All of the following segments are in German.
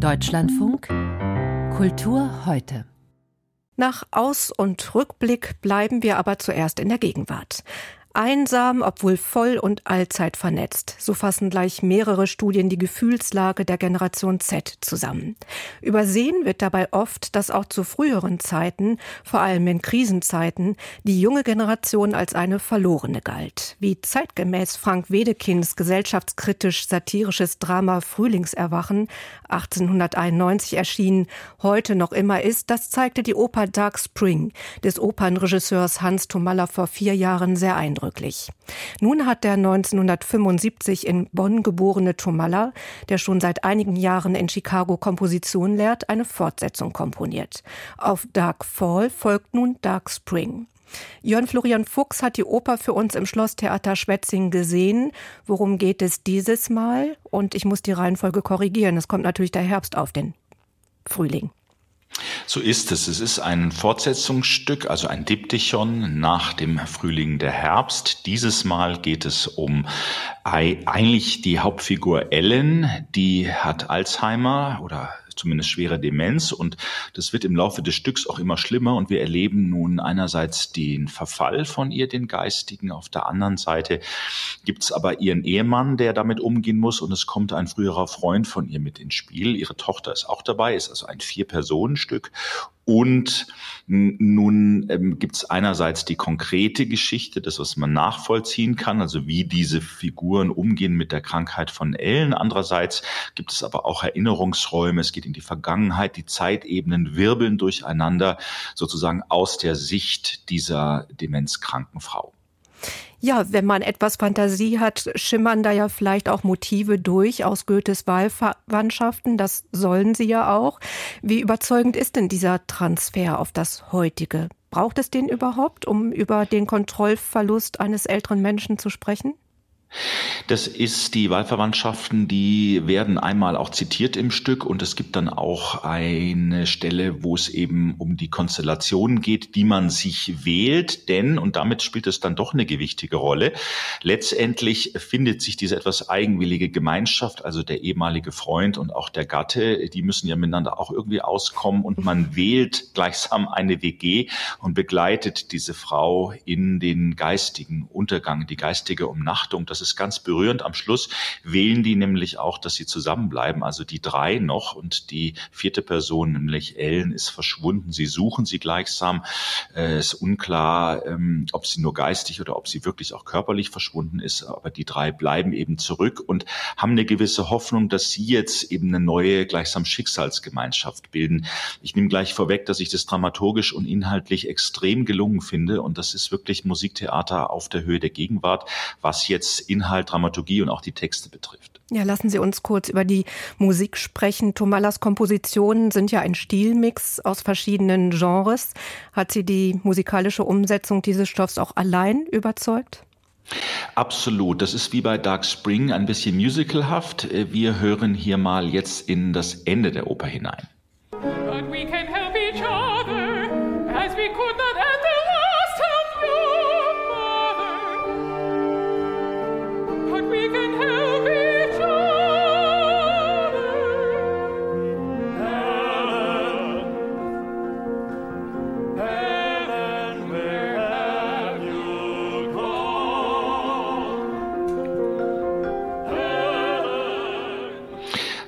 Deutschlandfunk Kultur heute. Nach Aus- und Rückblick bleiben wir aber zuerst in der Gegenwart. Einsam, obwohl voll und allzeit vernetzt. So fassen gleich mehrere Studien die Gefühlslage der Generation Z zusammen. Übersehen wird dabei oft, dass auch zu früheren Zeiten, vor allem in Krisenzeiten, die junge Generation als eine verlorene galt. Wie zeitgemäß Frank Wedekinds gesellschaftskritisch satirisches Drama Frühlingserwachen 1891 erschienen, heute noch immer ist, das zeigte die Oper Dark Spring des Opernregisseurs Hans Thomalla vor vier Jahren sehr eindrucksvoll eindrücklich. Nun hat der 1975 in Bonn geborene Tomalla, der schon seit einigen Jahren in Chicago Komposition lehrt, eine Fortsetzung komponiert. Auf Dark Fall folgt nun Dark Spring. Jörn Florian Fuchs hat die Oper für uns im Schlosstheater Schwetzing gesehen. Worum geht es dieses Mal? Und ich muss die Reihenfolge korrigieren. Es kommt natürlich der Herbst auf den Frühling. So ist es. Es ist ein Fortsetzungsstück, also ein Diptychon nach dem Frühling der Herbst. Dieses Mal geht es um eigentlich die Hauptfigur Ellen, die hat Alzheimer oder zumindest schwere Demenz. Und das wird im Laufe des Stücks auch immer schlimmer. Und wir erleben nun einerseits den Verfall von ihr, den Geistigen. Auf der anderen Seite gibt es aber ihren Ehemann, der damit umgehen muss. Und es kommt ein früherer Freund von ihr mit ins Spiel. Ihre Tochter ist auch dabei, ist also ein Vier-Personen-Stück. Und nun ähm, gibt es einerseits die konkrete Geschichte, das, was man nachvollziehen kann, also wie diese Figuren umgehen mit der Krankheit von Ellen. Andererseits gibt es aber auch Erinnerungsräume, es geht in die Vergangenheit, die Zeitebenen wirbeln durcheinander, sozusagen aus der Sicht dieser demenzkranken Frau. Ja, wenn man etwas Fantasie hat, schimmern da ja vielleicht auch Motive durch aus Goethes Wahlverwandtschaften. Das sollen sie ja auch. Wie überzeugend ist denn dieser Transfer auf das heutige? Braucht es den überhaupt, um über den Kontrollverlust eines älteren Menschen zu sprechen? Das ist die Wahlverwandtschaften, die werden einmal auch zitiert im Stück und es gibt dann auch eine Stelle, wo es eben um die Konstellationen geht, die man sich wählt, denn, und damit spielt es dann doch eine gewichtige Rolle, letztendlich findet sich diese etwas eigenwillige Gemeinschaft, also der ehemalige Freund und auch der Gatte, die müssen ja miteinander auch irgendwie auskommen und man wählt gleichsam eine WG und begleitet diese Frau in den geistigen Untergang, die geistige Umnachtung. Das ist ganz berührend. Am Schluss wählen die nämlich auch, dass sie zusammenbleiben, also die drei noch und die vierte Person, nämlich Ellen, ist verschwunden. Sie suchen sie gleichsam. Es äh, ist unklar, ähm, ob sie nur geistig oder ob sie wirklich auch körperlich verschwunden ist, aber die drei bleiben eben zurück und haben eine gewisse Hoffnung, dass sie jetzt eben eine neue, gleichsam Schicksalsgemeinschaft bilden. Ich nehme gleich vorweg, dass ich das dramaturgisch und inhaltlich extrem gelungen finde und das ist wirklich Musiktheater auf der Höhe der Gegenwart, was jetzt Inhalt, Dramaturgie und auch die Texte betrifft. Ja, lassen Sie uns kurz über die Musik sprechen. Tomalas Kompositionen sind ja ein Stilmix aus verschiedenen Genres. Hat Sie die musikalische Umsetzung dieses Stoffs auch allein überzeugt? Absolut. Das ist wie bei Dark Spring ein bisschen musicalhaft. Wir hören hier mal jetzt in das Ende der Oper hinein. But we can help each other as we could not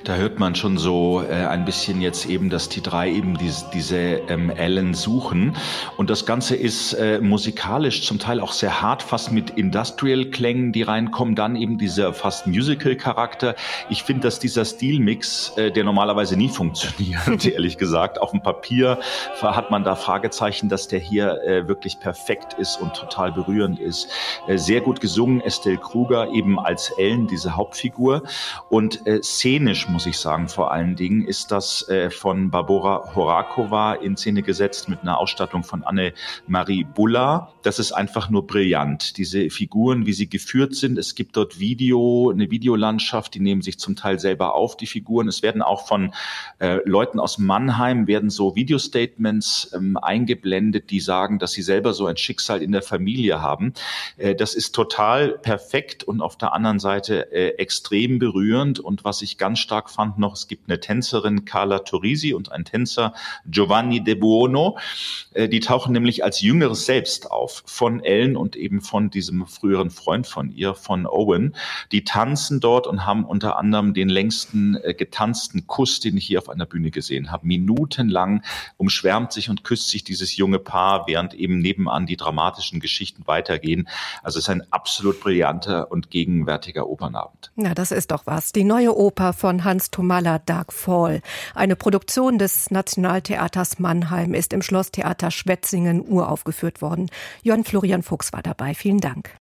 Da hört man schon so äh, ein bisschen jetzt eben, dass die drei eben diese, diese ähm, Ellen suchen. Und das Ganze ist äh, musikalisch zum Teil auch sehr hart, fast mit Industrial-Klängen, die reinkommen. Dann eben dieser fast Musical-Charakter. Ich finde, dass dieser Stilmix, äh, der normalerweise nie funktioniert, ehrlich gesagt, auf dem Papier hat man da Fragezeichen, dass der hier äh, wirklich perfekt ist und total berührend ist. Äh, sehr gut gesungen, Estelle Kruger eben als Ellen, diese Hauptfigur. Und äh, szenisch muss ich sagen, vor allen Dingen, ist das äh, von Barbora Horakova in Szene gesetzt mit einer Ausstattung von Anne-Marie Bulla. Das ist einfach nur brillant. Diese Figuren, wie sie geführt sind. Es gibt dort Video, eine Videolandschaft, die nehmen sich zum Teil selber auf, die Figuren. Es werden auch von äh, Leuten aus Mannheim, werden so Videostatements ähm, eingeblendet, die sagen, dass sie selber so ein Schicksal in der Familie haben. Äh, das ist total perfekt und auf der anderen Seite äh, extrem berührend. Und was ich ganz stark fand, fand noch, es gibt eine Tänzerin Carla Torisi und ein Tänzer Giovanni De Buono. Äh, die tauchen nämlich als jüngeres Selbst auf von Ellen und eben von diesem früheren Freund von ihr, von Owen. Die tanzen dort und haben unter anderem den längsten äh, getanzten Kuss, den ich hier auf einer Bühne gesehen habe. Minutenlang umschwärmt sich und küsst sich dieses junge Paar, während eben nebenan die dramatischen Geschichten weitergehen. Also es ist ein absolut brillanter und gegenwärtiger Opernabend. Na, das ist doch was. Die neue Oper von Hans Tomalla, Dark Fall. Eine Produktion des Nationaltheaters Mannheim ist im Schlosstheater Schwetzingen uraufgeführt worden. Jörn Florian Fuchs war dabei. Vielen Dank.